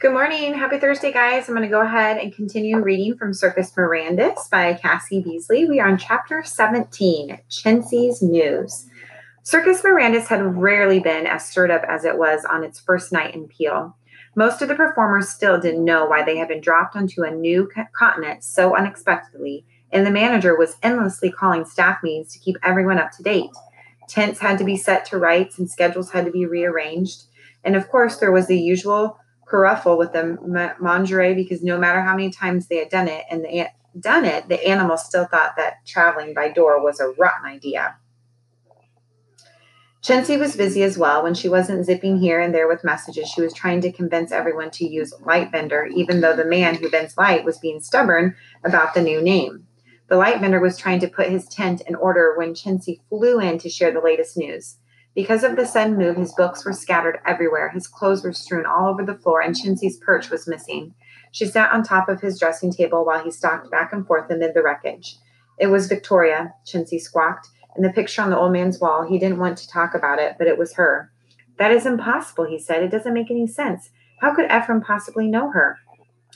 Good morning. Happy Thursday, guys. I'm going to go ahead and continue reading from Circus Mirandus by Cassie Beasley. We are on chapter 17, Chintzy's News. Circus Mirandus had rarely been as stirred up as it was on its first night in Peel. Most of the performers still didn't know why they had been dropped onto a new continent so unexpectedly, and the manager was endlessly calling staff meetings to keep everyone up to date. Tents had to be set to rights and schedules had to be rearranged. And of course, there was the usual kerfuffle with the menagerie because no matter how many times they had done it and they had done it, the animals still thought that traveling by door was a rotten idea. Chintzy was busy as well. When she wasn't zipping here and there with messages, she was trying to convince everyone to use Light Bender, even though the man who bends light was being stubborn about the new name. The light bender was trying to put his tent in order when Chintzy flew in to share the latest news. Because of the sudden move, his books were scattered everywhere, his clothes were strewn all over the floor, and Chintzy's perch was missing. She sat on top of his dressing table while he stalked back and forth amid the wreckage. It was Victoria, Chintzy squawked, and the picture on the old man's wall. He didn't want to talk about it, but it was her. That is impossible, he said. It doesn't make any sense. How could Ephraim possibly know her?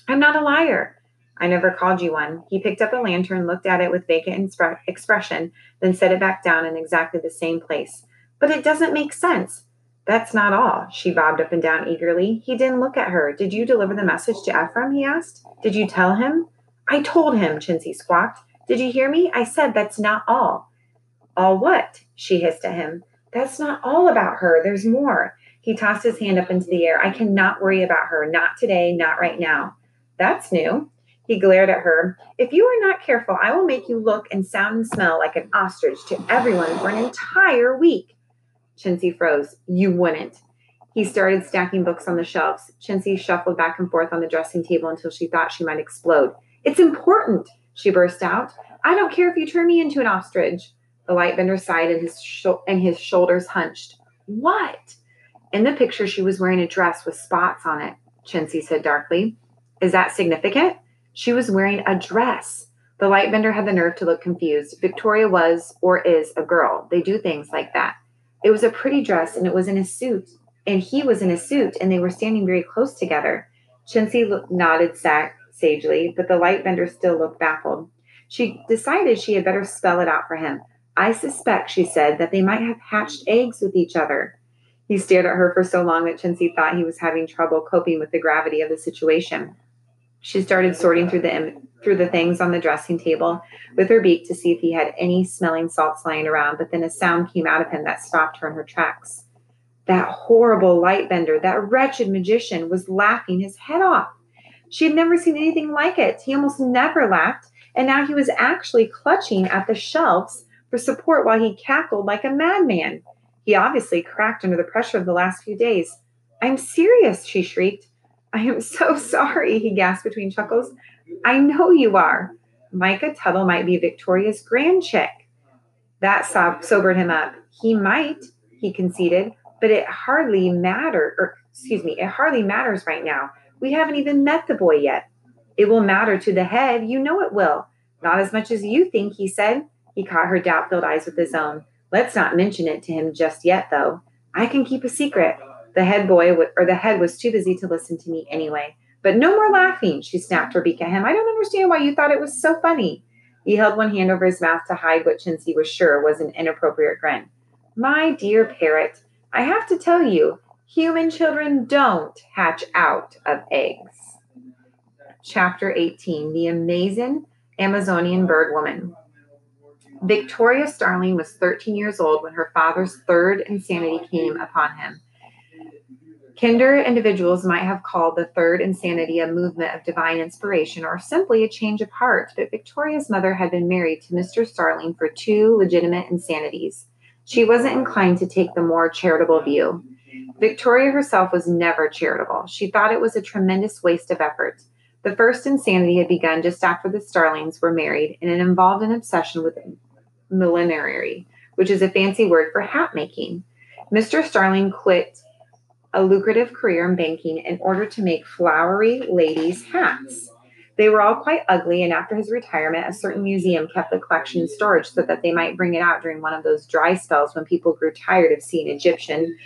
I'm not a liar. I never called you one. He picked up a lantern, looked at it with vacant expression, then set it back down in exactly the same place. But it doesn't make sense. That's not all. She bobbed up and down eagerly. He didn't look at her. Did you deliver the message to Ephraim? he asked. Did you tell him? I told him, Chintzy squawked. Did you hear me? I said that's not all. All what? She hissed at him. That's not all about her. There's more. He tossed his hand up into the air. I cannot worry about her. Not today, not right now. That's new. He glared at her. If you are not careful, I will make you look and sound and smell like an ostrich to everyone for an entire week. Chintzy froze. You wouldn't. He started stacking books on the shelves. Chintzy shuffled back and forth on the dressing table until she thought she might explode. It's important, she burst out. I don't care if you turn me into an ostrich. The light bender sighed and his, and his shoulders hunched. What? In the picture, she was wearing a dress with spots on it, Chintzy said darkly. Is that significant? She was wearing a dress. The light bender had the nerve to look confused. Victoria was, or is, a girl. They do things like that. It was a pretty dress and it was in a suit. And he was in a suit and they were standing very close together. Chintzy nodded sagely, but the light bender still looked baffled. She decided she had better spell it out for him. I suspect, she said, that they might have hatched eggs with each other. He stared at her for so long that Chintzy thought he was having trouble coping with the gravity of the situation. She started sorting through the through the things on the dressing table with her beak to see if he had any smelling salts lying around, but then a sound came out of him that stopped her in her tracks. That horrible light bender, that wretched magician, was laughing his head off. She had never seen anything like it. He almost never laughed, and now he was actually clutching at the shelves for support while he cackled like a madman. He obviously cracked under the pressure of the last few days. I'm serious, she shrieked. I am so sorry, he gasped between chuckles. I know you are. Micah Tuttle might be Victoria's grand chick. That sob- sobered him up. He might, he conceded, but it hardly mattered, or excuse me, it hardly matters right now. We haven't even met the boy yet. It will matter to the head. You know it will. Not as much as you think, he said. He caught her doubt filled eyes with his own. Let's not mention it to him just yet, though. I can keep a secret. The head boy, w- or the head, was too busy to listen to me anyway. But no more laughing, she snapped beak at him. I don't understand why you thought it was so funny. He held one hand over his mouth to hide what Chintzy was sure was an inappropriate grin. My dear parrot, I have to tell you, human children don't hatch out of eggs. Chapter 18 The Amazing Amazonian Bird Woman. Victoria Starling was 13 years old when her father's third insanity came upon him. Kinder individuals might have called the third insanity a movement of divine inspiration or simply a change of heart, but Victoria's mother had been married to Mr. Starling for two legitimate insanities. She wasn't inclined to take the more charitable view. Victoria herself was never charitable. She thought it was a tremendous waste of effort. The first insanity had begun just after the Starlings were married, and it involved an obsession with millinery, which is a fancy word for hat making. Mr. Starling quit a lucrative career in banking in order to make flowery ladies' hats. They were all quite ugly, and after his retirement, a certain museum kept the collection in storage so that they might bring it out during one of those dry spells when people grew tired of seeing Egyptian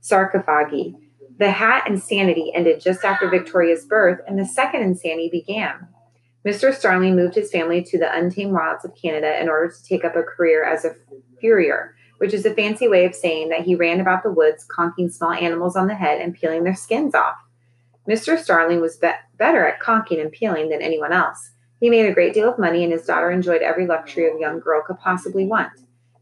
sarcophagi. The hat insanity ended just after Victoria's birth, and the second insanity began. Mr. Starling moved his family to the untamed wilds of Canada in order to take up a career as a furrier, which is a fancy way of saying that he ran about the woods, conking small animals on the head and peeling their skins off. Mr. Starling was be- better at conking and peeling than anyone else. He made a great deal of money, and his daughter enjoyed every luxury a young girl could possibly want.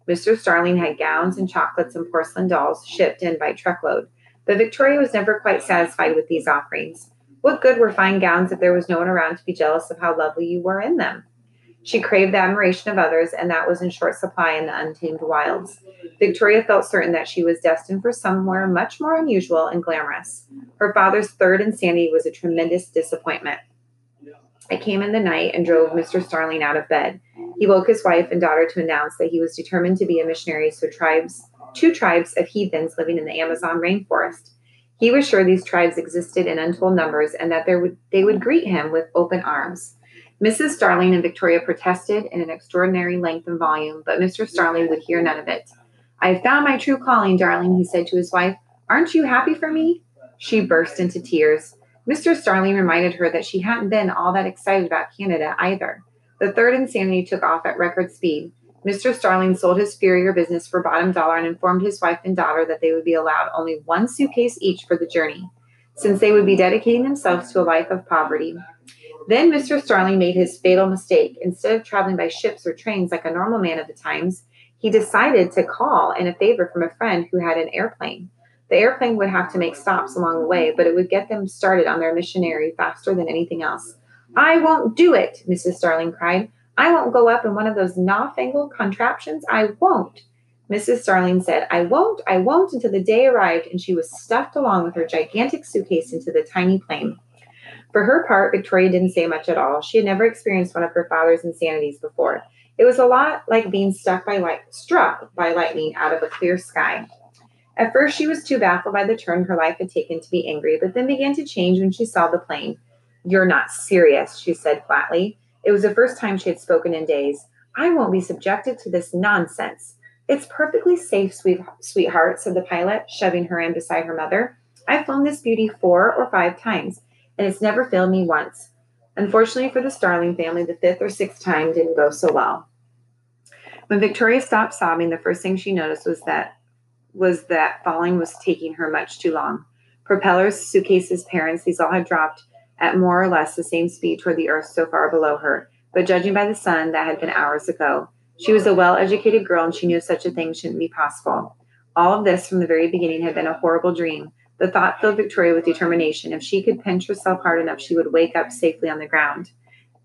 Mr. Starling had gowns and chocolates and porcelain dolls shipped in by truckload, but Victoria was never quite satisfied with these offerings. What good were fine gowns if there was no one around to be jealous of how lovely you were in them? She craved the admiration of others, and that was in short supply in the untamed wilds. Victoria felt certain that she was destined for somewhere much more unusual and glamorous. Her father's third insanity was a tremendous disappointment. It came in the night and drove Mr. Starling out of bed. He woke his wife and daughter to announce that he was determined to be a missionary to tribes, two tribes of heathens living in the Amazon rainforest. He was sure these tribes existed in untold numbers and that would, they would greet him with open arms. Mrs. Starling and Victoria protested in an extraordinary length and volume, but Mr. Starling would hear none of it. I have found my true calling, darling, he said to his wife. Aren't you happy for me? She burst into tears. Mr. Starling reminded her that she hadn't been all that excited about Canada either. The third insanity took off at record speed. Mr. Starling sold his Furrier business for bottom dollar and informed his wife and daughter that they would be allowed only one suitcase each for the journey, since they would be dedicating themselves to a life of poverty. Then Mr. Starling made his fatal mistake. Instead of traveling by ships or trains like a normal man of the times, he decided to call in a favor from a friend who had an airplane. The airplane would have to make stops along the way, but it would get them started on their missionary faster than anything else. I won't do it, Mrs. Starling cried. I won't go up in one of those newfangled contraptions. I won't. Mrs. Starling said, I won't, I won't until the day arrived, and she was stuffed along with her gigantic suitcase into the tiny plane. For her part, Victoria didn't say much at all. She had never experienced one of her father's insanities before. It was a lot like being struck by light, struck by lightning out of a clear sky. At first, she was too baffled by the turn her life had taken to be angry, but then began to change when she saw the plane. You're not serious, she said flatly. It was the first time she had spoken in days. I won't be subjected to this nonsense. It's perfectly safe, sweet, sweetheart, said the pilot, shoving her in beside her mother. I've flown this beauty four or five times, and it's never failed me once. Unfortunately for the Starling family, the fifth or sixth time didn't go so well. When Victoria stopped sobbing, the first thing she noticed was that was that falling was taking her much too long. Propellers, suitcases, parents, these all had dropped at more or less the same speed toward the earth so far below her, but judging by the sun, that had been hours ago. She was a well educated girl and she knew such a thing shouldn't be possible. All of this from the very beginning had been a horrible dream. The thought filled Victoria with determination. If she could pinch herself hard enough, she would wake up safely on the ground.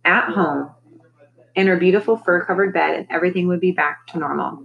At home, in her beautiful fur covered bed, and everything would be back to normal.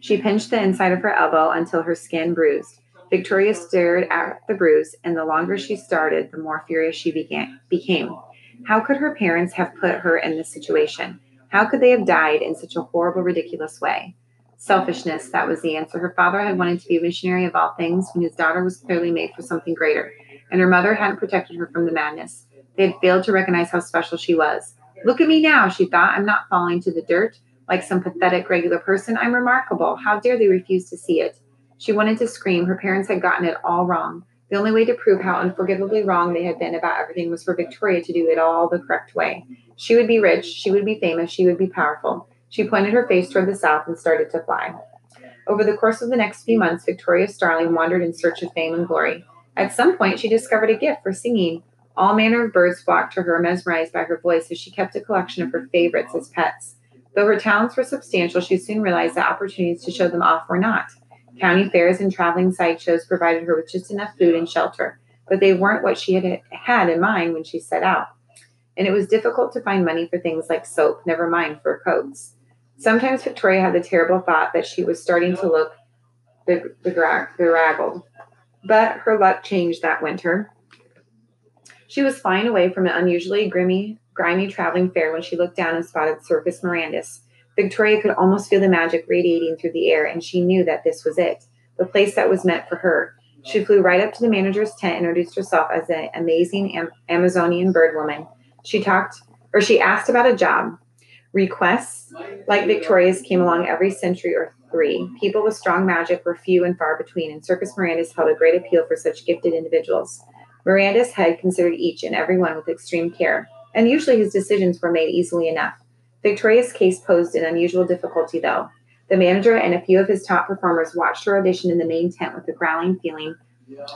She pinched the inside of her elbow until her skin bruised. Victoria stared at the bruise, and the longer she started, the more furious she began, became. How could her parents have put her in this situation? How could they have died in such a horrible, ridiculous way? Selfishness, that was the answer. Her father had wanted to be a missionary of all things when his daughter was clearly made for something greater, and her mother hadn't protected her from the madness. They had failed to recognize how special she was. Look at me now, she thought. I'm not falling to the dirt like some pathetic regular person. I'm remarkable. How dare they refuse to see it? She wanted to scream. Her parents had gotten it all wrong. The only way to prove how unforgivably wrong they had been about everything was for Victoria to do it all the correct way. She would be rich, she would be famous, she would be powerful. She pointed her face toward the south and started to fly. Over the course of the next few months, Victoria Starling wandered in search of fame and glory. At some point, she discovered a gift for singing. All manner of birds flocked to her, mesmerized by her voice, so she kept a collection of her favorites as pets. Though her talents were substantial, she soon realized that opportunities to show them off were not. County fairs and traveling sideshows provided her with just enough food and shelter, but they weren't what she had had in mind when she set out. And it was difficult to find money for things like soap, never mind for coats. Sometimes Victoria had the terrible thought that she was starting to look bedraggled. But her luck changed that winter. She was flying away from an unusually grimy, grimy traveling fair when she looked down and spotted Circus Mirandus, Victoria could almost feel the magic radiating through the air, and she knew that this was it, the place that was meant for her. She flew right up to the manager's tent and introduced herself as an amazing Am- Amazonian bird woman. She talked, or she asked about a job. Requests like Victoria's came along every century or three. People with strong magic were few and far between, and Circus Mirandus held a great appeal for such gifted individuals. Mirandus had considered each and every one with extreme care, and usually his decisions were made easily enough. Victoria's case posed an unusual difficulty, though. The manager and a few of his top performers watched her audition in the main tent with a growling feeling,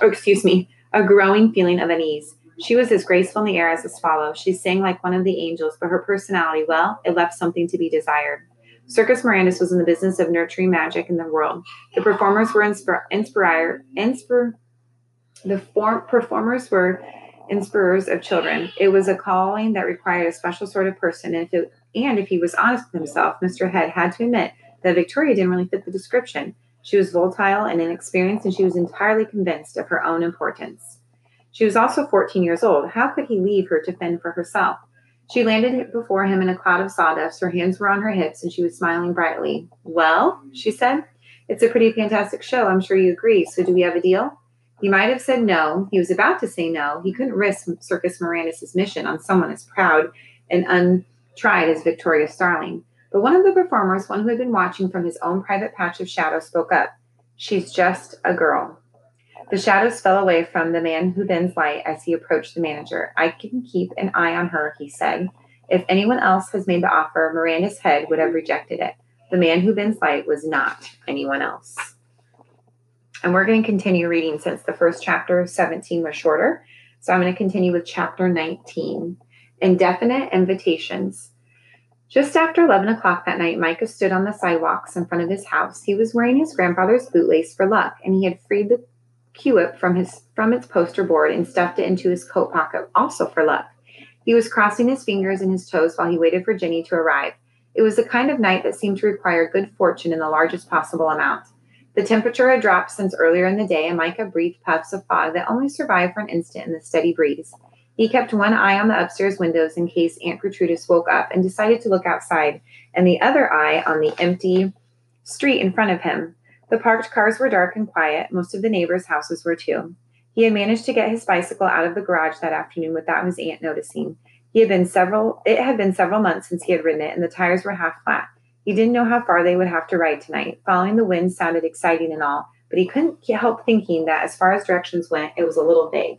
or excuse me, a growing feeling of unease. She was as graceful in the air as a swallow. She sang like one of the angels, but her personality, well, it left something to be desired. Circus Mirandus was in the business of nurturing magic in the world. The performers were inspire the form, performers were inspirers of children. It was a calling that required a special sort of person, and if, it, and if he was honest with himself, Mr. Head had to admit that Victoria didn't really fit the description. She was volatile and inexperienced, and she was entirely convinced of her own importance. She was also 14 years old. How could he leave her to fend for herself? She landed before him in a cloud of sawdust. Her hands were on her hips, and she was smiling brightly. Well, she said, it's a pretty fantastic show. I'm sure you agree. So, do we have a deal? He might have said no. He was about to say no. He couldn't risk Circus Mirandus' mission on someone as proud and untried as Victoria Starling. But one of the performers, one who had been watching from his own private patch of shadow, spoke up. She's just a girl. The shadows fell away from the man who bends light as he approached the manager. I can keep an eye on her, he said. If anyone else has made the offer, Miranda's Head would have rejected it. The man who bends light was not anyone else. And we're going to continue reading since the first chapter, of 17, was shorter. So I'm going to continue with chapter 19 Indefinite Invitations. Just after 11 o'clock that night, Micah stood on the sidewalks in front of his house. He was wearing his grandfather's bootlace for luck, and he had freed the quipu from his from its poster board and stuffed it into his coat pocket, also for luck. He was crossing his fingers and his toes while he waited for Jenny to arrive. It was the kind of night that seemed to require good fortune in the largest possible amount. The temperature had dropped since earlier in the day, and Micah breathed puffs of fog that only survived for an instant in the steady breeze. He kept one eye on the upstairs windows in case Aunt Gertrudis woke up and decided to look outside, and the other eye on the empty street in front of him. The parked cars were dark and quiet. Most of the neighbors' houses were too. He had managed to get his bicycle out of the garage that afternoon without his aunt noticing. He had been several it had been several months since he had ridden it, and the tires were half flat. He didn't know how far they would have to ride tonight. Following the wind sounded exciting and all, but he couldn't help thinking that as far as directions went, it was a little vague.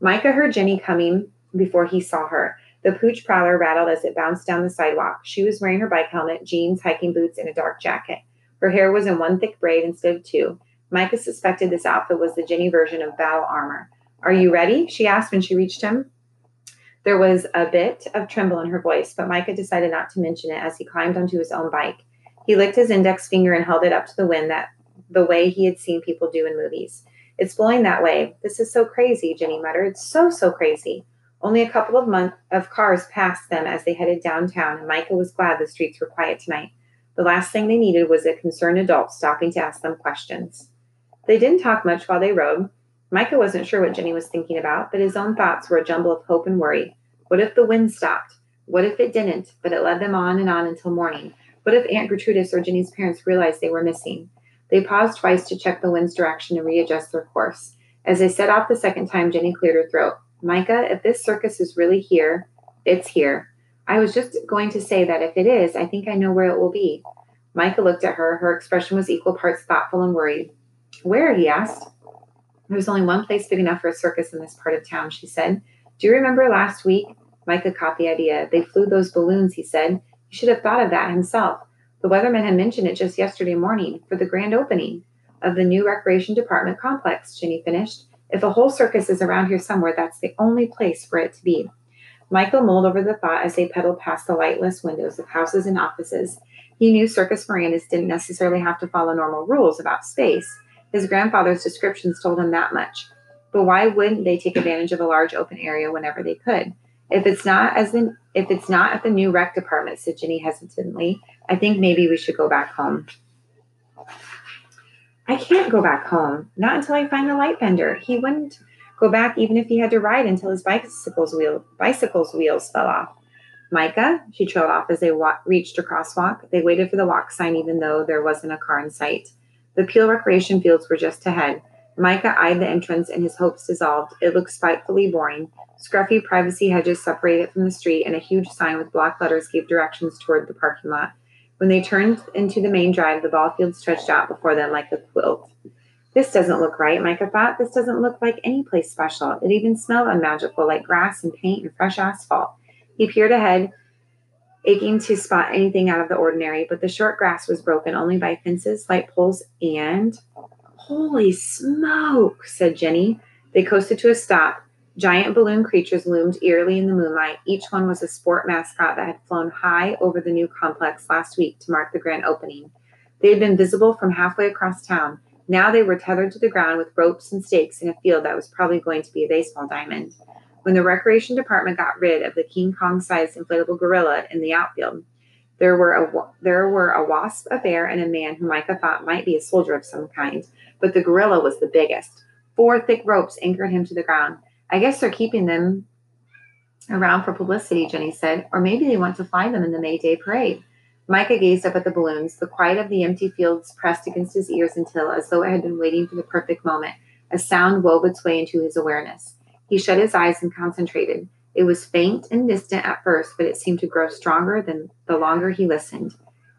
Micah heard Jenny coming before he saw her. The pooch prowler rattled as it bounced down the sidewalk. She was wearing her bike helmet, jeans, hiking boots, and a dark jacket. Her hair was in one thick braid instead of two. Micah suspected this outfit was the Jenny version of battle armor. Are you ready? she asked when she reached him. There was a bit of tremble in her voice, but Micah decided not to mention it as he climbed onto his own bike. He licked his index finger and held it up to the wind that the way he had seen people do in movies. It's blowing that way. This is so crazy, Jenny muttered. So, so crazy. Only a couple of month of cars passed them as they headed downtown, and Micah was glad the streets were quiet tonight. The last thing they needed was a concerned adult stopping to ask them questions. They didn't talk much while they rode. Micah wasn't sure what Jenny was thinking about, but his own thoughts were a jumble of hope and worry. What if the wind stopped? What if it didn't, but it led them on and on until morning? What if Aunt Gertrudis or Jenny's parents realized they were missing? They paused twice to check the wind's direction and readjust their course. As they set off the second time, Jenny cleared her throat. Micah, if this circus is really here, it's here. I was just going to say that if it is, I think I know where it will be. Micah looked at her. Her expression was equal parts thoughtful and worried. Where? he asked. There's only one place big enough for a circus in this part of town, she said. Do you remember last week? Micah caught the idea. They flew those balloons, he said. He should have thought of that himself. The weatherman had mentioned it just yesterday morning for the grand opening of the new recreation department complex, Jenny finished. If a whole circus is around here somewhere, that's the only place for it to be. Micah mulled over the thought as they pedaled past the lightless windows of houses and offices. He knew Circus Mirandus didn't necessarily have to follow normal rules about space. His grandfather's descriptions told him that much. But why wouldn't they take advantage of a large open area whenever they could? If it's not as if it's not at the new rec department, said Jenny hesitantly, I think maybe we should go back home. I can't go back home. Not until I find the light bender. He wouldn't go back even if he had to ride until his bicycle's wheel bicycle's wheels fell off. Micah, she trailed off as they wa- reached a crosswalk. They waited for the walk sign even though there wasn't a car in sight. The Peel recreation fields were just ahead. Micah eyed the entrance and his hopes dissolved. It looked spitefully boring. Scruffy privacy hedges separated it from the street, and a huge sign with block letters gave directions toward the parking lot. When they turned into the main drive, the ball field stretched out before them like a quilt. This doesn't look right, Micah thought. This doesn't look like any place special. It even smelled unmagical, like grass and paint and fresh asphalt. He peered ahead, aching to spot anything out of the ordinary, but the short grass was broken only by fences, light poles, and. Holy smoke, said Jenny. They coasted to a stop. Giant balloon creatures loomed eerily in the moonlight. Each one was a sport mascot that had flown high over the new complex last week to mark the grand opening. They had been visible from halfway across town. Now they were tethered to the ground with ropes and stakes in a field that was probably going to be a baseball diamond. When the recreation department got rid of the King Kong sized inflatable gorilla in the outfield, there were a there were a wasp, a bear, and a man who Micah thought might be a soldier of some kind, but the gorilla was the biggest. Four thick ropes anchored him to the ground. I guess they're keeping them around for publicity, Jenny said, or maybe they want to fly them in the May Day parade. Micah gazed up at the balloons. The quiet of the empty fields pressed against his ears until, as though it had been waiting for the perfect moment, a sound wove its way into his awareness. He shut his eyes and concentrated. It was faint and distant at first, but it seemed to grow stronger than the longer he listened.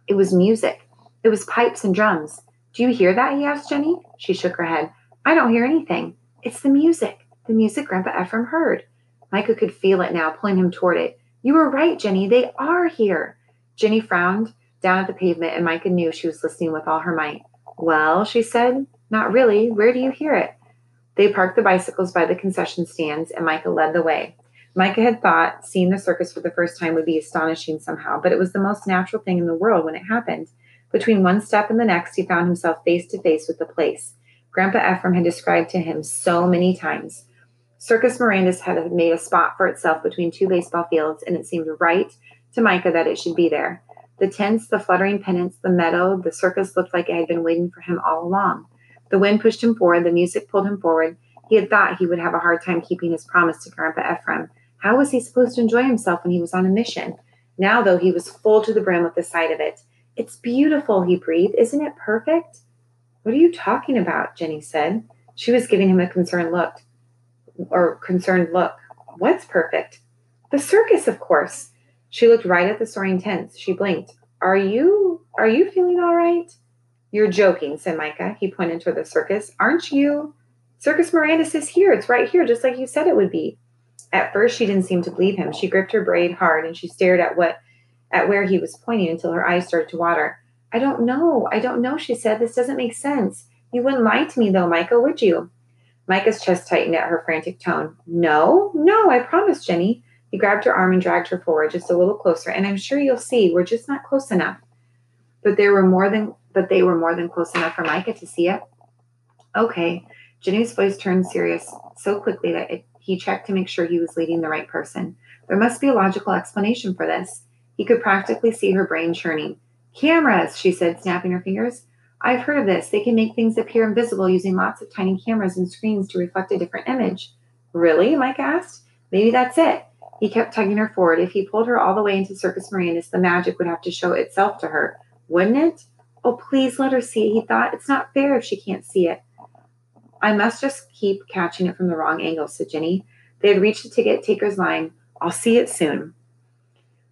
It was music. It was pipes and drums. Do you hear that? he asked Jenny. She shook her head. I don't hear anything. It's the music. The music Grandpa Ephraim heard. Micah could feel it now, pulling him toward it. You were right, Jenny. They are here. Jenny frowned down at the pavement, and Micah knew she was listening with all her might. Well, she said, not really. Where do you hear it? They parked the bicycles by the concession stands, and Micah led the way. Micah had thought seeing the circus for the first time would be astonishing somehow, but it was the most natural thing in the world when it happened. Between one step and the next, he found himself face to face with the place. Grandpa Ephraim had described to him so many times. Circus Mirandus had made a spot for itself between two baseball fields, and it seemed right to Micah that it should be there. The tents, the fluttering pennants, the meadow, the circus looked like it had been waiting for him all along. The wind pushed him forward, the music pulled him forward. He had thought he would have a hard time keeping his promise to Grandpa Ephraim. How was he supposed to enjoy himself when he was on a mission? Now, though, he was full to the brim with the sight of it. It's beautiful, he breathed. Isn't it perfect? What are you talking about? Jenny said. She was giving him a concerned look. Or concerned look. What's perfect? The circus, of course. She looked right at the soaring tents. She blinked. Are you are you feeling all right? You're joking, said Micah. He pointed toward the circus. Aren't you? Circus Mirandus is here. It's right here, just like you said it would be. At first she didn't seem to believe him. She gripped her braid hard and she stared at what at where he was pointing until her eyes started to water. I don't know. I don't know, she said. This doesn't make sense. You wouldn't lie to me though, Micah, would you? Micah's chest tightened at her frantic tone. No, no, I promise, Jenny. He grabbed her arm and dragged her forward just a little closer, and I'm sure you'll see we're just not close enough. But there were more than but they were more than close enough for Micah to see it. Okay. Jenny's voice turned serious so quickly that it, he checked to make sure he was leading the right person. There must be a logical explanation for this. He could practically see her brain churning. Cameras, she said, snapping her fingers. I've heard of this. They can make things appear invisible using lots of tiny cameras and screens to reflect a different image. Really? Micah asked. Maybe that's it. He kept tugging her forward. If he pulled her all the way into Circus Mirandus, the magic would have to show itself to her, wouldn't it? Oh, please let her see it, he thought. It's not fair if she can't see it. I must just keep catching it from the wrong angle, said Jenny. They had reached the ticket taker's line. I'll see it soon.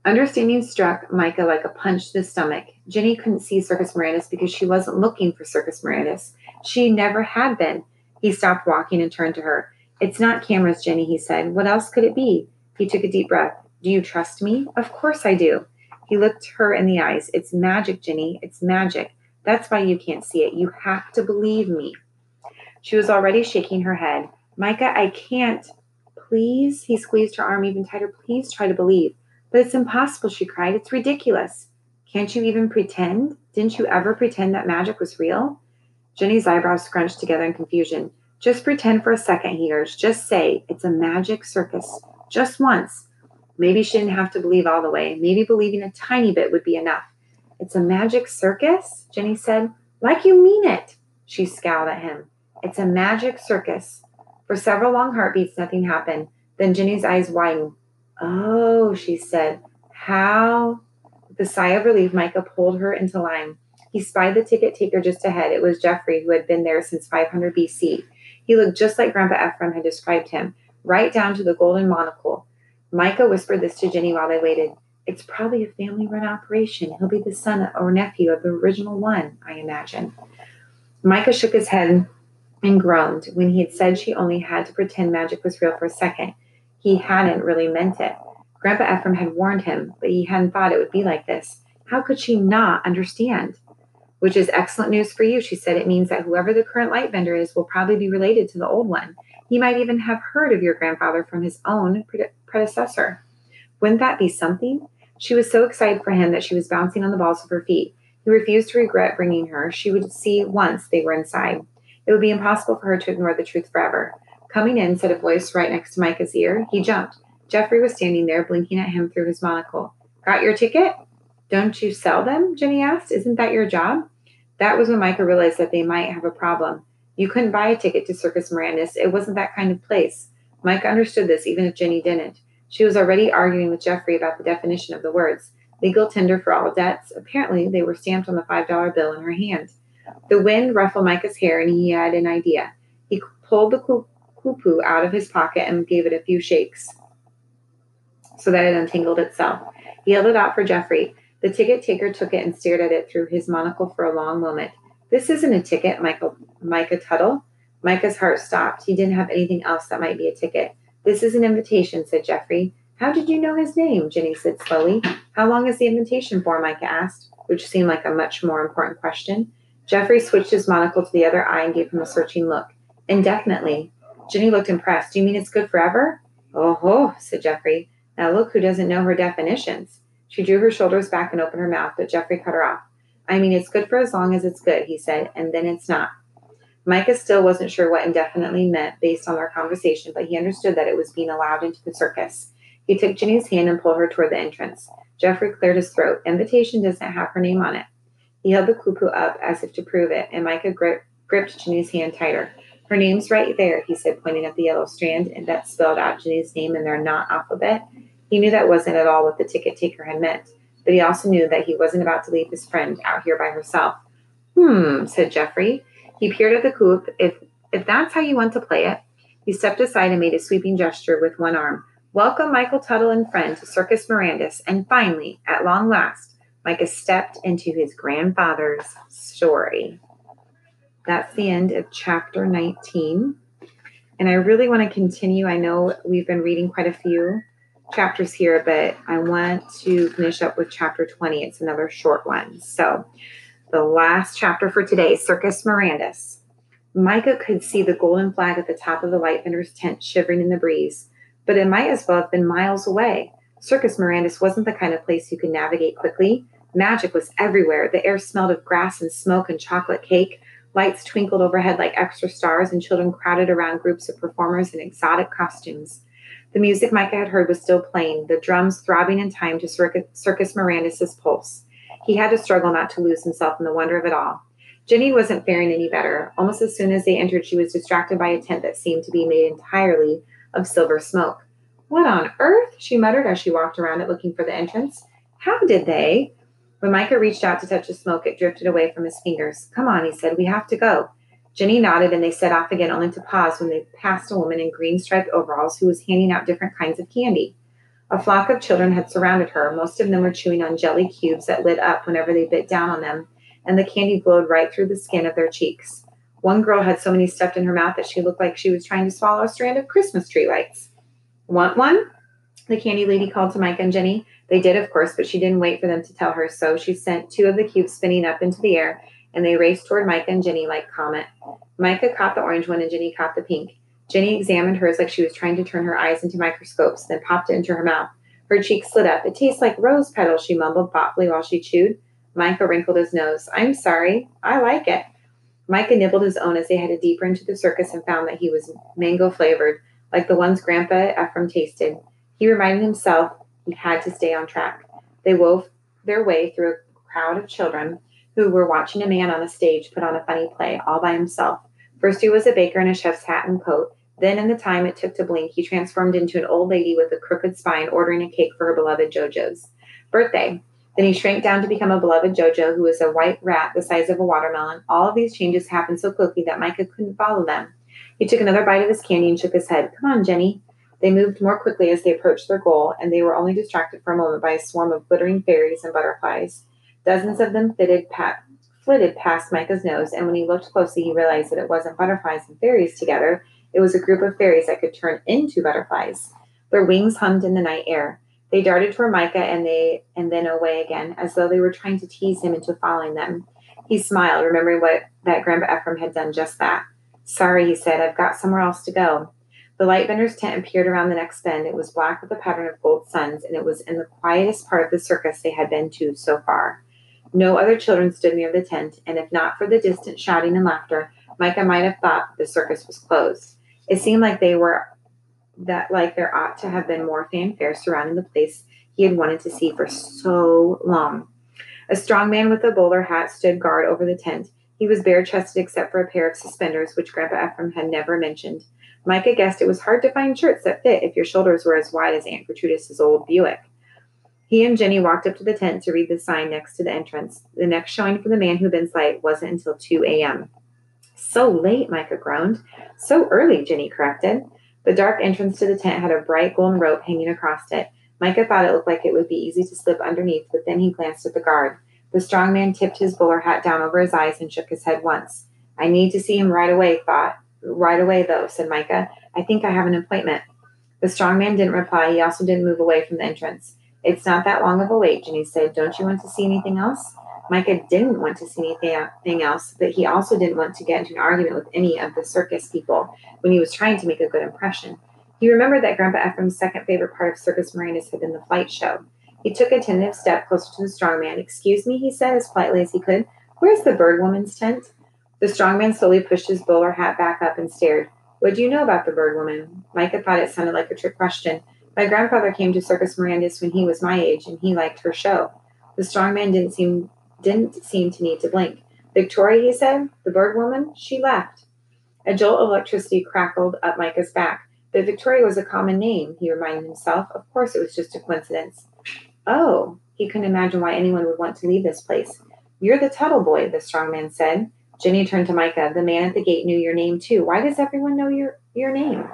Understanding struck Micah like a punch to the stomach. Jenny couldn't see Circus Mirandus because she wasn't looking for Circus Mirandus. She never had been. He stopped walking and turned to her. It's not cameras, Jenny, he said. What else could it be? He took a deep breath. Do you trust me? Of course I do. He looked her in the eyes. It's magic, Jenny. It's magic. That's why you can't see it. You have to believe me. She was already shaking her head. Micah, I can't. Please? He squeezed her arm even tighter. Please try to believe. But it's impossible, she cried. It's ridiculous. Can't you even pretend? Didn't you ever pretend that magic was real? Jenny's eyebrows scrunched together in confusion. Just pretend for a second, he urged. Just say, it's a magic circus. Just once. Maybe she didn't have to believe all the way. Maybe believing a tiny bit would be enough. It's a magic circus? Jenny said. Like you mean it. She scowled at him. It's a magic circus. For several long heartbeats, nothing happened. Then Jenny's eyes widened. Oh, she said. How? With a sigh of relief, Micah pulled her into line. He spied the ticket taker just ahead. It was Jeffrey, who had been there since 500 BC. He looked just like Grandpa Ephraim had described him, right down to the golden monocle. Micah whispered this to Jenny while they waited. It's probably a family run operation. He'll be the son or nephew of the original one, I imagine. Micah shook his head and groaned when he had said she only had to pretend magic was real for a second. He hadn't really meant it. Grandpa Ephraim had warned him, but he hadn't thought it would be like this. How could she not understand? Which is excellent news for you, she said. It means that whoever the current light bender is will probably be related to the old one. He might even have heard of your grandfather from his own predecessor. Wouldn't that be something? She was so excited for him that she was bouncing on the balls of her feet. He refused to regret bringing her. She would see once they were inside. It would be impossible for her to ignore the truth forever. Coming in, said a voice right next to Micah's ear. He jumped. Jeffrey was standing there, blinking at him through his monocle. Got your ticket? Don't you sell them? Jenny asked. Isn't that your job? That was when Micah realized that they might have a problem. You couldn't buy a ticket to Circus Mirandus. It wasn't that kind of place. Micah understood this, even if Jenny didn't. She was already arguing with Jeffrey about the definition of the words. Legal tender for all debts. Apparently, they were stamped on the $5 bill in her hand. The wind ruffled Micah's hair, and he had an idea. He pulled the quipu out of his pocket and gave it a few shakes so that it untangled itself. He held it out for Jeffrey. The ticket taker took it and stared at it through his monocle for a long moment. This isn't a ticket, Michael, Micah Tuttle. Micah's heart stopped. He didn't have anything else that might be a ticket. This is an invitation, said Jeffrey. How did you know his name? Jenny said slowly. How long is the invitation for? Micah asked, which seemed like a much more important question. Jeffrey switched his monocle to the other eye and gave him a searching look. Indefinitely. Jenny looked impressed. Do you mean it's good forever? Oh, ho, said Jeffrey. Now look who doesn't know her definitions. She drew her shoulders back and opened her mouth, but Jeffrey cut her off. I mean, it's good for as long as it's good, he said, and then it's not. Micah still wasn't sure what indefinitely meant based on their conversation, but he understood that it was being allowed into the circus. He took Jenny's hand and pulled her toward the entrance. Jeffrey cleared his throat. Invitation doesn't have her name on it. He held the quipu up as if to prove it, and Micah grip, gripped Jenny's hand tighter. Her name's right there, he said, pointing at the yellow strand, and that spelled out Jenny's name in their not alphabet. He knew that wasn't at all what the ticket taker had meant, but he also knew that he wasn't about to leave his friend out here by herself. Hmm, said Jeffrey. He peered at the coop. If if that's how you want to play it, he stepped aside and made a sweeping gesture with one arm. Welcome, Micah Tuttle and friend, to Circus Mirandus, and finally, at long last, Micah stepped into his grandfather's story. That's the end of chapter 19. And I really want to continue. I know we've been reading quite a few chapters here, but I want to finish up with chapter 20. It's another short one. So, the last chapter for today Circus Mirandus. Micah could see the golden flag at the top of the light bender's tent shivering in the breeze, but it might as well have been miles away. Circus Mirandus wasn't the kind of place you could navigate quickly. Magic was everywhere. The air smelled of grass and smoke and chocolate cake. Lights twinkled overhead like extra stars, and children crowded around groups of performers in exotic costumes. The music Micah had heard was still playing, the drums throbbing in time to Circus, Mirandus's pulse. He had to struggle not to lose himself in the wonder of it all. Jenny wasn't faring any better. Almost as soon as they entered, she was distracted by a tent that seemed to be made entirely of silver smoke. What on earth? she muttered as she walked around it looking for the entrance. How did they? When Micah reached out to touch the smoke, it drifted away from his fingers. Come on, he said, we have to go. Jenny nodded and they set off again, only to pause when they passed a woman in green striped overalls who was handing out different kinds of candy. A flock of children had surrounded her. Most of them were chewing on jelly cubes that lit up whenever they bit down on them, and the candy glowed right through the skin of their cheeks. One girl had so many stuffed in her mouth that she looked like she was trying to swallow a strand of Christmas tree lights. Want one? The candy lady called to Micah and Jenny. They did, of course, but she didn't wait for them to tell her, so she sent two of the cubes spinning up into the air, and they raced toward Micah and Jenny like comet. Micah caught the orange one, and Jenny caught the pink. Jenny examined hers like she was trying to turn her eyes into microscopes, then popped it into her mouth. Her cheeks lit up. It tastes like rose petals, she mumbled thoughtfully while she chewed. Micah wrinkled his nose. I'm sorry. I like it. Micah nibbled his own as they headed deeper into the circus and found that he was mango flavored, like the ones Grandpa Ephraim tasted. He reminded himself he had to stay on track. They wove their way through a crowd of children who were watching a man on a stage put on a funny play all by himself. First, he was a baker in a chef's hat and coat. Then, in the time it took to blink, he transformed into an old lady with a crooked spine ordering a cake for her beloved JoJo's birthday. Then he shrank down to become a beloved JoJo, who was a white rat the size of a watermelon. All of these changes happened so quickly that Micah couldn't follow them. He took another bite of his candy and shook his head. Come on, Jenny. They moved more quickly as they approached their goal, and they were only distracted for a moment by a swarm of glittering fairies and butterflies. Dozens of them flitted, pa- flitted past Micah's nose, and when he looked closely, he realized that it wasn't butterflies and fairies together. It was a group of fairies that could turn into butterflies. Their wings hummed in the night air. They darted toward Micah and they and then away again, as though they were trying to tease him into following them. He smiled, remembering what that Grandpa Ephraim had done just that. Sorry, he said, I've got somewhere else to go. The light bender's tent appeared around the next bend. It was black with a pattern of gold suns, and it was in the quietest part of the circus they had been to so far. No other children stood near the tent, and if not for the distant shouting and laughter, Micah might have thought the circus was closed. It seemed like they were that like there ought to have been more fanfare surrounding the place he had wanted to see for so long. A strong man with a bowler hat stood guard over the tent. He was bare chested except for a pair of suspenders, which Grandpa Ephraim had never mentioned. Micah guessed it was hard to find shirts that fit if your shoulders were as wide as Aunt Gertrudis's old Buick. He and Jenny walked up to the tent to read the sign next to the entrance. The next showing for the man who been light wasn't until 2 a.m. So late, Micah groaned. So early, Jenny corrected. The dark entrance to the tent had a bright golden rope hanging across it. Micah thought it looked like it would be easy to slip underneath, but then he glanced at the guard. The strong man tipped his bowler hat down over his eyes and shook his head once. I need to see him right away, thought. Right away, though, said Micah. I think I have an appointment. The strong man didn't reply. He also didn't move away from the entrance. It's not that long of a wait, Jenny said. Don't you want to see anything else? Micah didn't want to see anything else, but he also didn't want to get into an argument with any of the circus people when he was trying to make a good impression. He remembered that Grandpa Ephraim's second favorite part of Circus Mirandus had been the flight show. He took a tentative step closer to the strong man. Excuse me, he said as politely as he could. Where's the bird woman's tent? The strong man slowly pushed his bowler hat back up and stared. What do you know about the bird woman? Micah thought it sounded like a trick question. My grandfather came to Circus Mirandus when he was my age, and he liked her show. The strong man didn't seem didn't seem to need to blink. Victoria, he said, the bird woman, she left. A jolt of electricity crackled up Micah's back. But Victoria was a common name, he reminded himself. Of course, it was just a coincidence. Oh, he couldn't imagine why anyone would want to leave this place. You're the Tuttle boy, the strong man said. Jenny turned to Micah. The man at the gate knew your name too. Why does everyone know your, your name?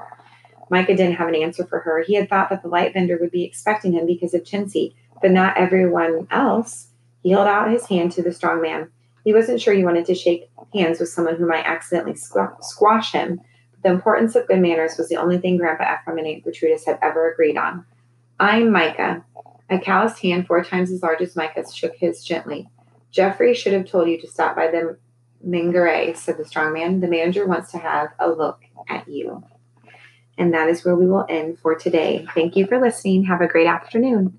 Micah didn't have an answer for her. He had thought that the light bender would be expecting him because of Chintzy, but not everyone else. He held out his hand to the strong man. He wasn't sure he wanted to shake hands with someone who might accidentally squ- squash him, but the importance of good manners was the only thing Grandpa Ephraim and Aunt Gertrudis had ever agreed on. I'm Micah. A calloused hand four times as large as Micah's shook his gently. Jeffrey should have told you to stop by the menagerie, said the strong man. The manager wants to have a look at you. And that is where we will end for today. Thank you for listening. Have a great afternoon.